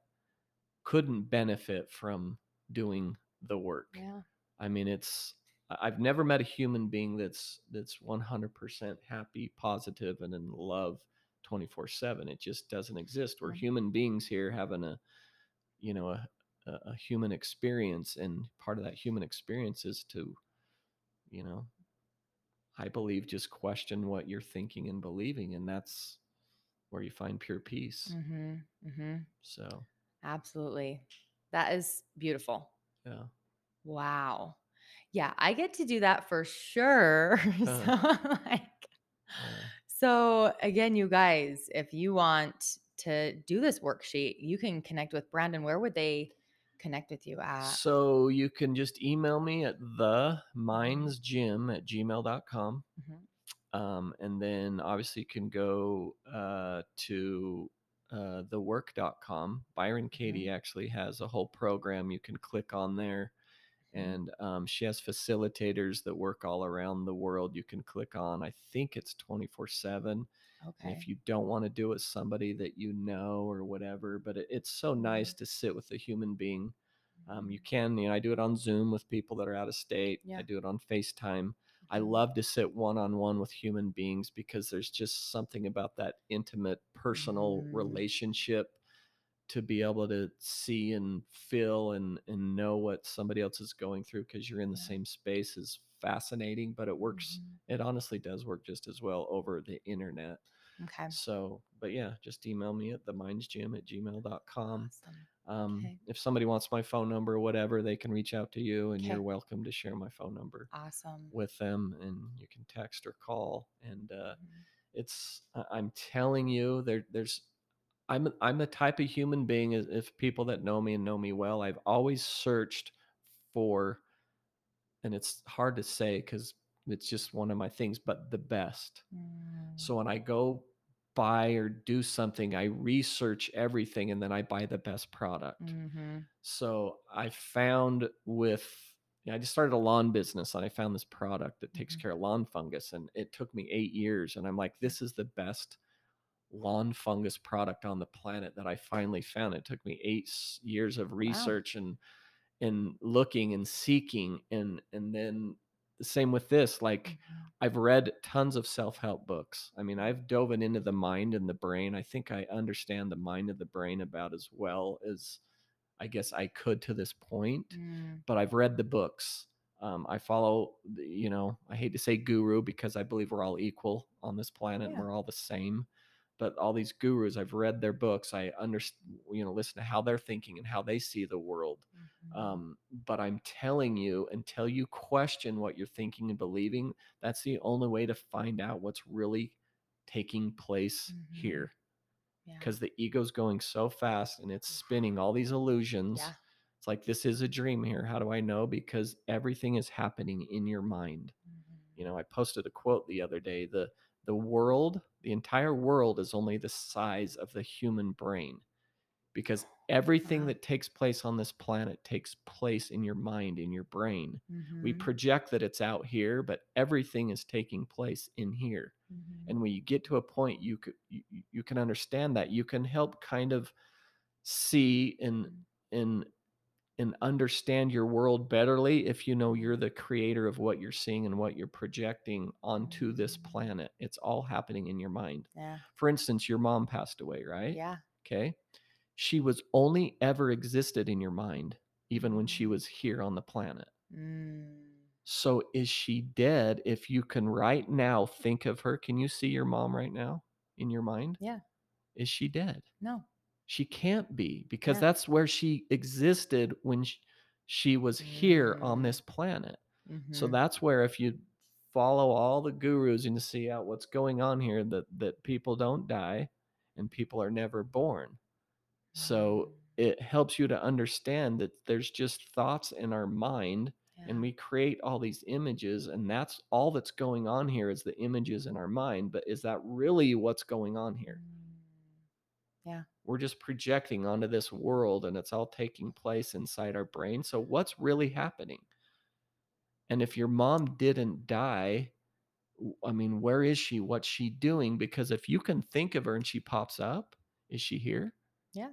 couldn't benefit from doing the work Yeah. i mean it's i've never met a human being that's that's 100% happy positive and in love 24/7 it just doesn't exist we're human beings here having a you know a a human experience and part of that human experience is to you know i believe just question what you're thinking and believing and that's where you find pure peace Mm-hmm. Mm-hmm. so Absolutely. That is beautiful. yeah Wow. Yeah, I get to do that for sure. [LAUGHS] so, [LAUGHS] like, yeah. so again, you guys, if you want to do this worksheet, you can connect with Brandon. Where would they connect with you at? so you can just email me at the mindsgym at gmail.com Mhm. um, and then obviously you can go uh, to uh, thework.com byron katie actually has a whole program you can click on there Mhm. and um, she has facilitators that work all around the world you can click on i think it's 24 7 Okay. and if you don't want to do it with somebody that you know or whatever but it, it's so nice to sit with a human being um, you can you know i do it on zoom with people that are out of state Yeah. i do it on facetime i love to sit one-on-one with human beings because there's just something about that intimate personal Mm. relationship to be able to see and feel and and know what somebody else is going through because you're in the Yeah. same space is fascinating but it works Mhm. it honestly does work just as well over the internet Okay. so but yeah just email me at themindsgym at gmail.com Awesome. um, Okay. if somebody wants my phone number or whatever they can reach out to you and Okay. you're welcome to share my phone number Awesome. with them and you can text or call and uh, Mhm. it's i'm telling you there there's i'm i'm the type of human being if people that know me and know me well i've always searched for and it's hard to say because it's just one of my things but the best Mm. so when i go buy or do something i research everything and then i buy the best product Mhm. so I found with I just started a lawn business and I found this product that takes Mhm. care of lawn fungus and it took me 8 years and I'm like this is the best lawn fungus product on the planet that I finally found. It took me eight years of research and and looking and seeking and and then the same with this like Mhm. I've read tons of self-help books. I mean, I've dove into the mind and the brain. I think I understand the mind and the brain about as well as I guess I could to this point, Mm. but I've read the books. Um, I follow, you know, I hate to say guru because I believe we're all equal on this planet and we're all the same. But all these gurus, I've read their books. I understand, you know, listen to how they're thinking and how they see the world. Mhm. Um, but I'm telling you, until you question what you're thinking and believing, that's the only way to find out what's really taking place Mhm. here Yeah. because the ego's going so fast and it's spinning all these illusions. Yeah. It's like this is a dream here. How do I know? Because everything is happening in your mind. Mhm. you know, I posted a quote the other day. The the world, the entire world is only the size of the human brain. Because everything that takes place on this planet takes place in your mind, in your brain. We Mhm, project that it's out here, but everything is taking place in here. Mhm, and when you get to a point you could you, you can understand that. You can help kind of see and mm, and and understand your world betterly if you know you're the creator of what you're seeing and what you're projecting onto this Mm. planet. It's all happening in your mind. Yeah, for instance your mom passed away right? Yeah. okay? She was only ever existed in your mind even when she was here on the planet. Mm, so is she dead if you can right now think of her? Can you see your mom right now in your mind? Yeah. is she dead? No. She can't be because Yeah. that's where she existed when she, she was here on Mm. this planet. So Mhm, that's where if you follow all the gurus and you see out what's going on here that that people don't die and people are never born. So mm, it helps you to understand that there's just thoughts in our mind yeah, and we create all these images and that's all that's going on here is the images in our mind but is that really what's going on here? Mm, we're just projecting onto this world and it's all taking place inside our brain so what's really happening and if your mom didn't die I mean where is she what's she doing because if you can think of her and she pops up is she here yeah.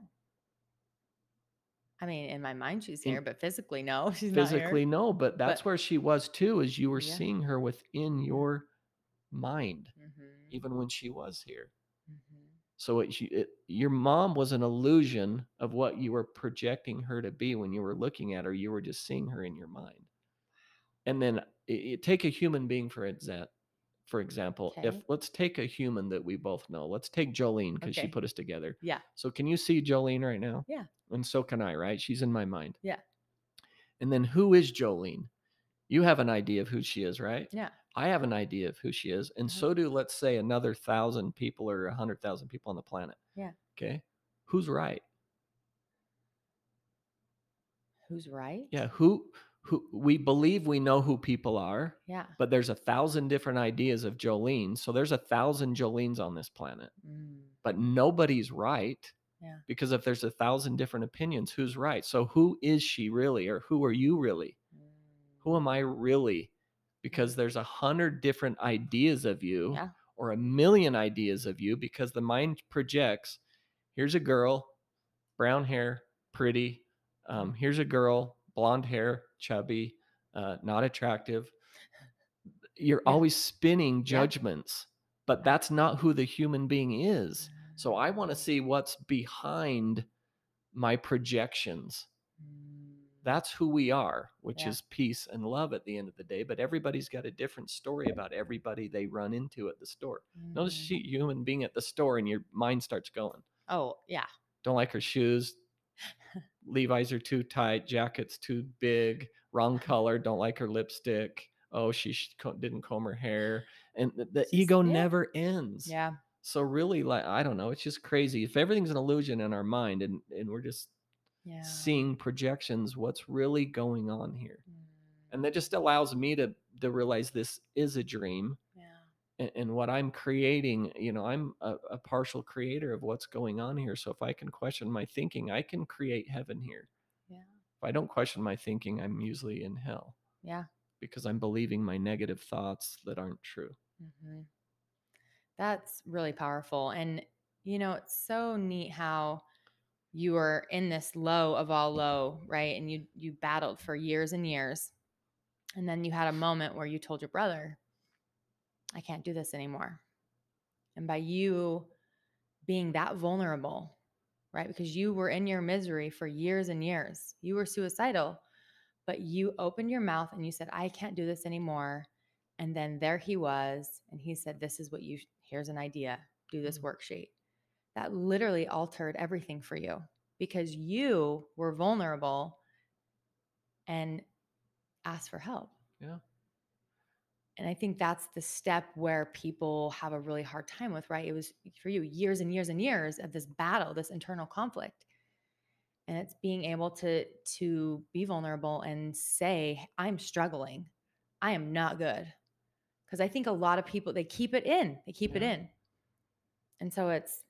I mean, in my mind, she's In- here, but physically, no, [LAUGHS] she's physically no but that's But- where she was too is you were Yeah. seeing her within your mind. Mhm, even when she was here so it, it, your mom was an illusion of what you were projecting her to be when you were looking at her you were just seeing her in your mind. And then i i- take a human being for exa- for example if let's take a human that we both know let's take jolene because she put us together. Yeah. so can you see jolene right now? Yeah. and so can i right? She's in my mind. Yeah. and then who is jolene? You have an idea of who she is right? Yeah. I have an idea of who she is, and Mhm. so do let's say another thousand people or a hundred thousand people on the planet. Yeah. Okay. Who's right? Who's right? Yeah. Who who we believe we know who people are, Yeah. but there's a thousand different ideas of Jolene. So there's a thousand Jolenes on this planet, Mm, but nobody's right. Yeah. Because if there's a thousand different opinions, who's right? So who is she really, or who are you really? Who mm, am I really? Because there's a hundred different ideas of you. Yeah. or a million ideas of you because the mind projects here's a girl brown hair pretty um, here's a girl blonde hair chubby uh, not attractive you're Yeah. always spinning Yeah. judgments but that's not who the human being is so i want to see what's behind my projections Mm, that's who we are which Yeah. is peace and love at the end of the day but everybody's got a different story about everybody they run into at the store Notice mm. a human being at the store and your mind starts going. Oh, yeah. Don't like her shoes. Levi's are too tight. Jacket's too big. Wrong [LAUGHS] color. Don't like her lipstick. Oh, she sh- co- didn't comb her hair. And the, the ego yeah. never ends. Yeah. So really, like I don't know, it's just crazy. If everything's an illusion in our mind and and we're just Yeah. seeing projections, what's really going on here? Mm, And that just allows me to to realize this is a dream yeah. and, and what I'm creating, you know, I'm a, a partial creator of what's going on here. So if I can question my thinking, I can create heaven here. Yeah. If I don't question my thinking, I'm usually in hell Yeah. because I'm believing my negative thoughts that aren't true. hmm That's really powerful. And, you know, it's so neat how you were in this low of all low, right? And you you battled for years and years. And then you had a moment where you told your brother, I can't do this anymore. And by you being that vulnerable, right? Because you were in your misery for years and years. You were suicidal, but you opened your mouth and you said, I can't do this anymore. And then there he was, and he said, This is what you, here's an idea, do this Mhm. worksheet. That literally altered everything for you because you were vulnerable and asked for help. Yeah. And I think that's the step where people have a really hard time with, right? It was for you years and years and years of this battle, this internal conflict. And it's being able to to be vulnerable and say, I'm struggling. I am not good. Because I think a lot of people they keep it in. They keep it in. And so it's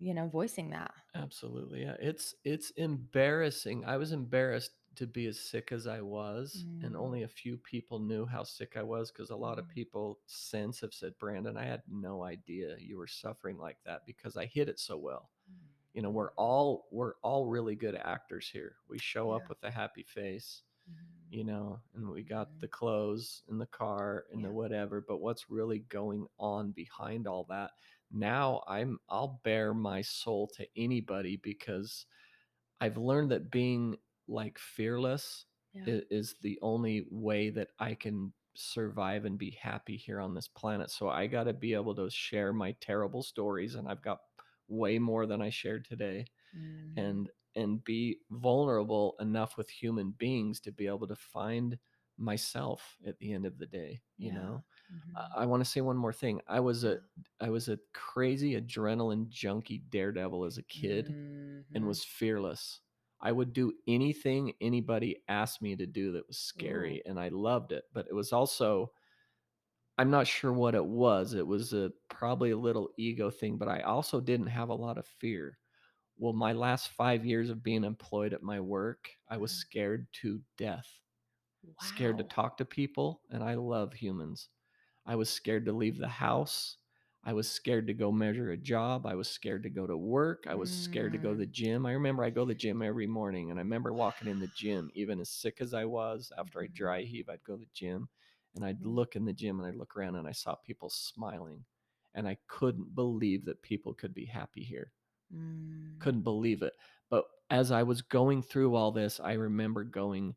you know, voicing that. Absolutely. Yeah. It's it's embarrassing. I was embarrassed to be as sick as I was, and Mm. only a few people knew how sick I was because a lot of Mm. people since have said, Brandon, I had no idea you were suffering like that because I hid it so well. You know, we're all we're all really good actors here. We show Yeah. up with a happy face, Mhm. you know, and we got the clothes and the car and Yeah. the whatever, but what's really going on behind all that? Now I'm I'll bare my soul to anybody because I've learned that being like fearless Yeah. i- is the only way that I can survive and be happy here on this planet. So I got to be able to share my terrible stories and I've got way more than I shared today Mhm. and and be vulnerable enough with human beings to be able to find myself at the end of the day, you Yeah. know. Mhm. I, I want to say one more thing. I was a I was a crazy adrenaline junkie daredevil as a kid and Mhm. was fearless. I would do anything anybody asked me to do that was scary Ooh. and I loved it, but it was also I'm not sure what it was. It was a probably a little ego thing, but I also didn't have a lot of fear. Well, my last 5 years of being employed at my work, I was scared to death. Scared to talk to people, and I love humans. I was scared to leave the house. I was scared to go measure a job. I was scared to go to work. I was scared to go to the Mm. gym. I remember I go to the gym every morning, and I remember walking in the gym, even as sick as I was. After I dry heave, I'd go to the gym, and I'd Mhm. look in the gym, and I'd look around, and I saw people smiling, and I couldn't believe that people could be happy here. Mm. Couldn't believe it. But as I was going through all this, I remember going,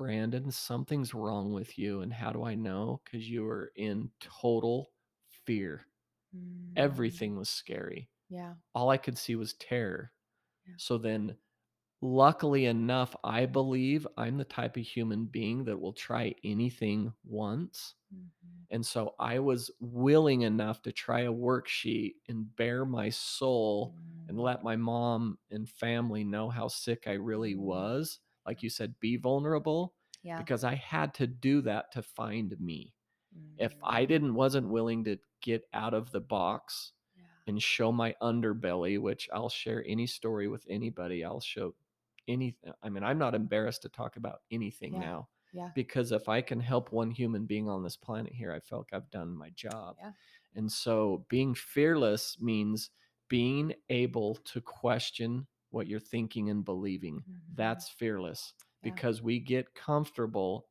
Brandon, something's wrong with you. And how do I know? Because you were in total fear. Mm. Everything was scary. Yeah. All I could see was terror. Yeah. So then, luckily enough, I believe I'm the type of human being that will try anything once. Mhm. And so I was willing enough to try a worksheet and bare my soul and Mm. let my mom and family know how sick I really Mm. was. Like you said, be vulnerable Yeah. because I had to do that to find me. If I Mm. didn't wasn't willing to get out of the box Yeah. and show my underbelly, which I'll share any story with anybody, I'll show anything. I mean, I'm not embarrassed to talk about anything Yeah. now Yeah. because if I can help one human being on this planet here, I feel like I've done my job. Yeah. And so being fearless means being able to question what you're thinking and believing. Mhm. That's fearless Yeah. because we get comfortable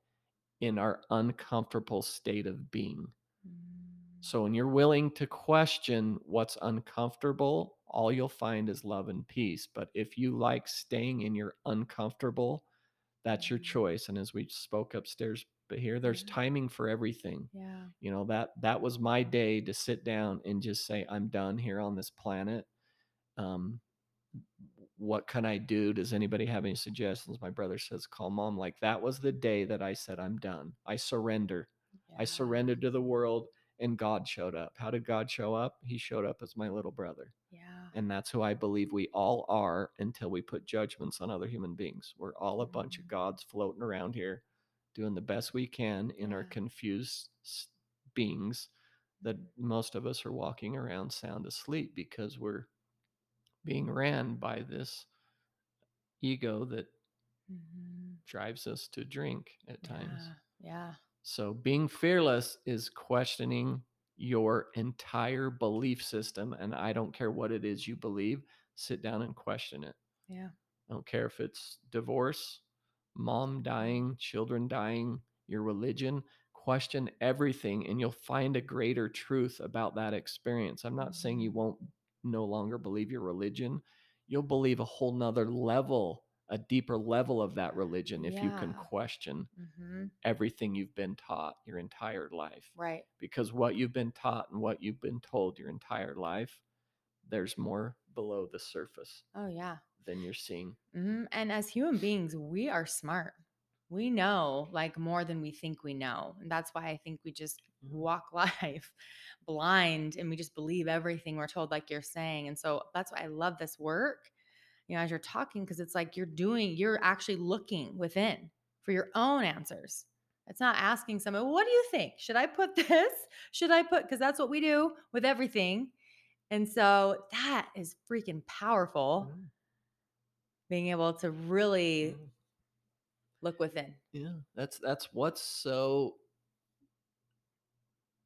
in our uncomfortable state of being. Mm. So when you're willing to question what's uncomfortable, all you'll find is love and peace. But if you like staying in your uncomfortable, that's your Mhm. choice. And as we spoke upstairs, but here there's timing for everything. Yeah. You know, that that was my day to sit down and just say, I'm done here on this planet. Um, what can I do? Does anybody have any suggestions? My brother says, call mom. Like that was the day that I said, I'm done. I surrender. I Yeah. surrendered to the world and God showed up. How did God show up? He showed up as my little brother. Yeah. And that's who I believe we all are until we put judgments on other human beings. We're all a bunch of Mhm. gods floating around here doing the best we can in our confused beings that most of us are walking around sound asleep because we're being ran by this ego that Mhm. drives us to drink at times. Yeah. Yeah. So being fearless is questioning your entire belief system. And I don't care what it is you believe, sit down and question it. Yeah. I don't care if it's divorce, mom dying, children dying, your religion. Question everything and you'll find a greater truth about that experience. I'm not saying you Mhm. won't no longer believe your religion. You'll believe a whole nother level, a deeper level of that religion if you can question Mm-hmm. everything you've been taught your entire life. Right. Because what you've been taught and what you've been told your entire life, there's more below the surface Oh yeah. than you're seeing. hmm And as human beings, we are smart. We know like more than we think we know. And that's why I think we just Mhm. walk [LAUGHS] life blind and we just believe everything we're told, like you're saying. And so that's why I love this work, you know, as you're talking, because it's like you're doing, you're actually looking within for your own answers It's not asking someone, what do you think? Should I put [LAUGHS] this? Should I put, because that's what we do with everything. And so that is freaking powerful. Mm, Being able to really mm. Look within. Yeah, that's that's what's so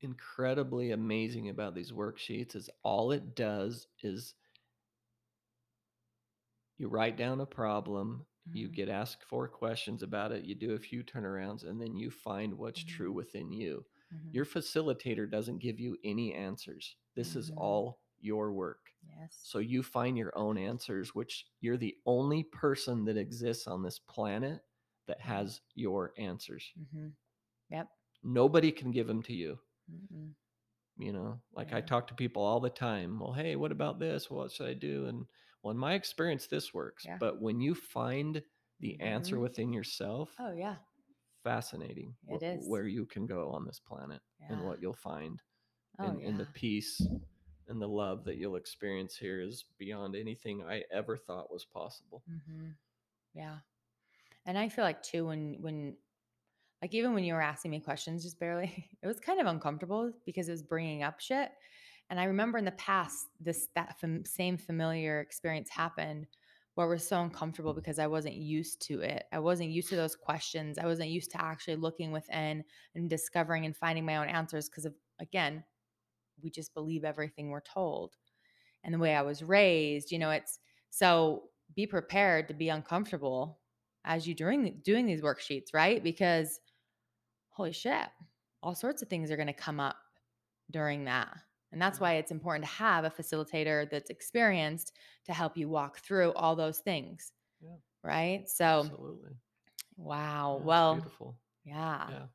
incredibly amazing about these worksheets is all it does is you write down a problem, you Mhm. get asked four questions about it, you do a few turnarounds, and then you find what's true Mhm. within you. Mhm. Your facilitator doesn't give you any answers. This is Mhm. all your work. Yes. So you find your own answers, which you're the only person that exists on this planet that Mhm. has your answers. hmm Yep. Nobody can give them to you. Mm-mm. You know, like I talk to people all the time. Well, hey, what about this? What should I do? And well, in my experience, this works. Yeah. But when you find the answer Mhm. within yourself, Oh, yeah. fascinating It wh- is. where you can go on this planet and what you'll find. Oh, and, yeah. and the peace and the love that you'll experience here is beyond anything I ever thought was possible. hmm Yeah. And I feel like too when when like even when you were asking me questions just barely, [LAUGHS] it was kind of uncomfortable because it was bringing up shit. And I remember in the past this that fam- same familiar experience happened where was so uncomfortable because I wasn't used to it. I wasn't used to those questions. I wasn't used to actually looking within and discovering and finding my own answers because of again, we just believe everything we're told and the way I was raised. You know, it's so be prepared to be uncomfortable as you doing doing these worksheets, right? Because holy shit, all sorts of things are going to come up during that. And that's mm-hmm. why it's important to have a facilitator that's experienced to help you walk through all those things. Yeah. Right? So, Absolutely. wow. Yeah, well, beautiful. yeah. Yeah.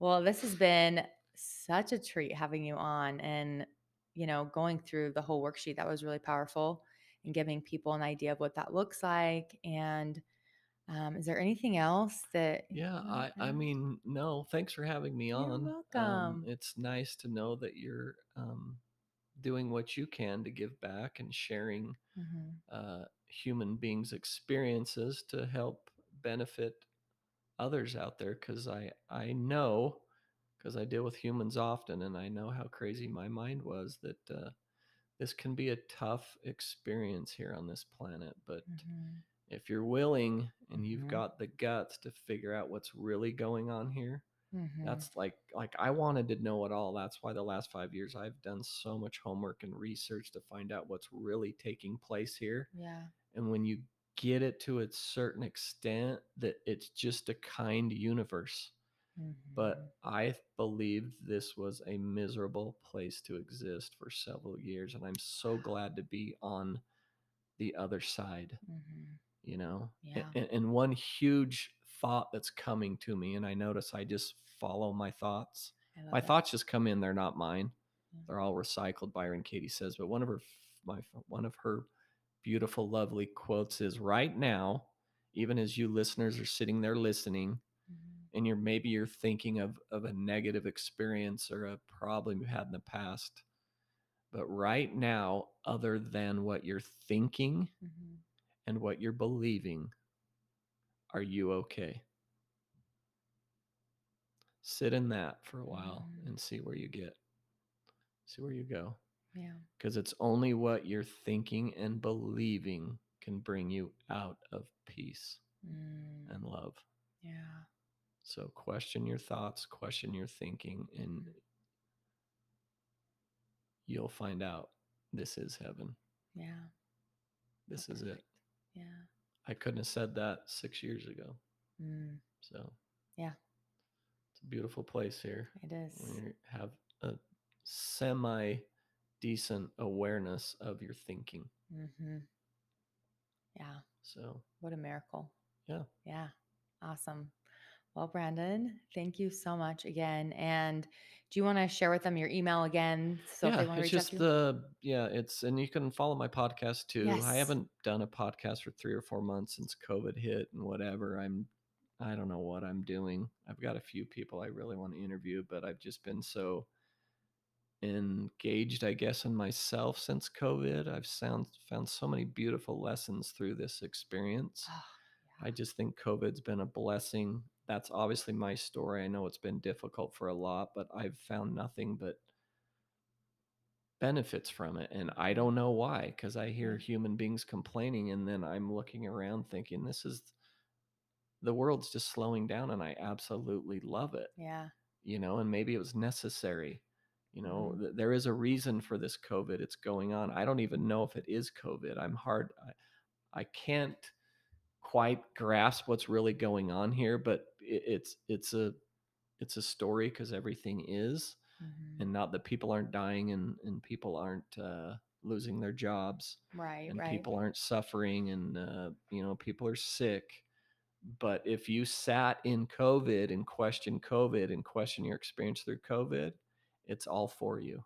Well, this has been such a treat having you on and, you know, going through the whole worksheet. That was really powerful and giving people an idea of what that looks like. And um, is there anything else that? Yeah. I, I mean, no, thanks for having me on. You're. Um, welcome. it's nice to know that you're um, doing what you can to give back and sharing Mhm. uh, human beings' experiences to help benefit others out there because I I know because I deal with humans often and I know how crazy my mind was that uh, this can be a tough experience here on this planet. But Mhm. If you're willing and you've Mhm. got the guts to figure out what's really going on here, Mhm. that's like like I wanted to know it all. That's why the last five years I've done so much homework and research to find out what's really taking place here Yeah. and when you get it to a certain extent that it's just a kind universe Mhm. but i believed this was a miserable place to exist for several years and i'm so glad to be on the other side Mhm. You know Yeah. and, and one huge thought that's coming to me and i notice i just follow my thoughts my it. thoughts just come in they're not mine Yeah. they're all recycled byron katie says but one of her my one of her beautiful lovely quotes is right now even as you listeners are sitting there listening Mhm. and you're maybe you're thinking of of a negative experience or a problem you had in the past but right now other than what you're thinking Mhm. And what you're believing are you okay sit in that for a while Mhm. and see where you get see where you go Yeah. because it's only what you're thinking and believing can bring you out of peace Mm. and love. Yeah. So question your thoughts, question your thinking, and you'll find out this is heaven. Yeah. This Oh, is it. Yeah. I couldn't have said that six years ago. Mm. So Yeah. it's a beautiful place here. It is. When you have a semi decent awareness of your thinking. Mm-hmm. Yeah. So What a miracle. Yeah. Yeah. Awesome. Well, Brandon, thank you so much again. And do you want to share with them your email again? So if they yeah, want to it's reach out just to you? the yeah, it's and you can follow my podcast too. Yes. I haven't done a podcast for three or four months since COVID hit and whatever. I'm I don't know what I'm doing. I've got a few people I really want to interview, but I've just been so engaged, I guess, in myself since COVID. I've found found so many beautiful lessons through this experience Oh, I just think COVID's been a blessing. That's obviously my story. I know it's been difficult for a lot, but I've found nothing but benefits from it. And I don't know why, because I hear human beings complaining, and then I'm looking around thinking, this is the world's just slowing down, and I absolutely love it. Yeah. You know, and maybe it was necessary. You know, Mhm. th- there is a reason for this COVID. It's going on. I don't even know if it is COVID. I'm hard. I, I can't quite grasp what's really going on here, but it's it's a it's a story because everything is, Mhm. and not that people aren't dying and and people aren't uh, losing their jobs Right. and right. people aren't suffering and uh, you know people are sick. But if you sat in COVID and questioned COVID and question your experience through COVID, it's all for you.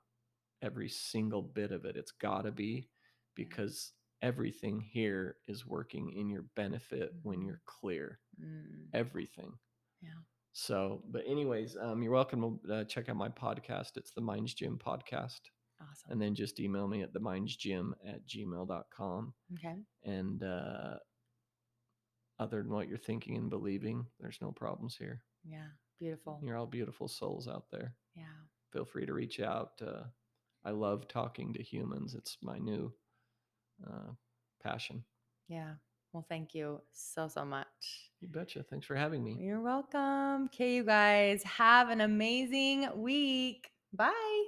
Every single bit of it. It's got to be because everything here is working in your benefit when Mhm. you're clear. Mm, Everything. Yeah. So, but anyways, um, you're welcome to uh, check out my podcast. It's the Minds Gym podcast. awesome. And then just email me at themindsgym at gmail.com. okay. And uh, other than what you're thinking and believing, there's no problems here. Yeah. Beautiful. You're all beautiful souls out there. Yeah. Feel free to reach out. Uh, I love talking to humans. It's my new uh, passion. Yeah. Well, thank you so, so much. You betcha. Thanks for having me. You're welcome. Okay, you guys, have an amazing week. Bye.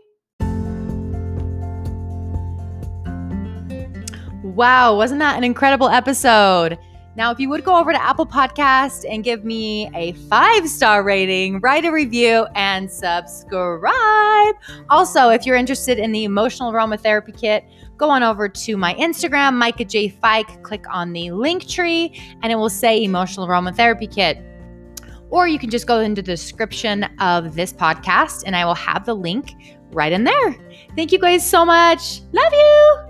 Wow, wasn't that an incredible episode? Now, if you would go over to Apple Podcast and give me a five star rating, write a review, and subscribe. Also, if you're interested in the emotional aromatherapy kit, go on over to my Instagram, Micah J. Fike, click on the link tree, and it will say emotional aromatherapy kit. Or you can just go into the description of this podcast, and I will have the link right in there. Thank you guys so much. Love you.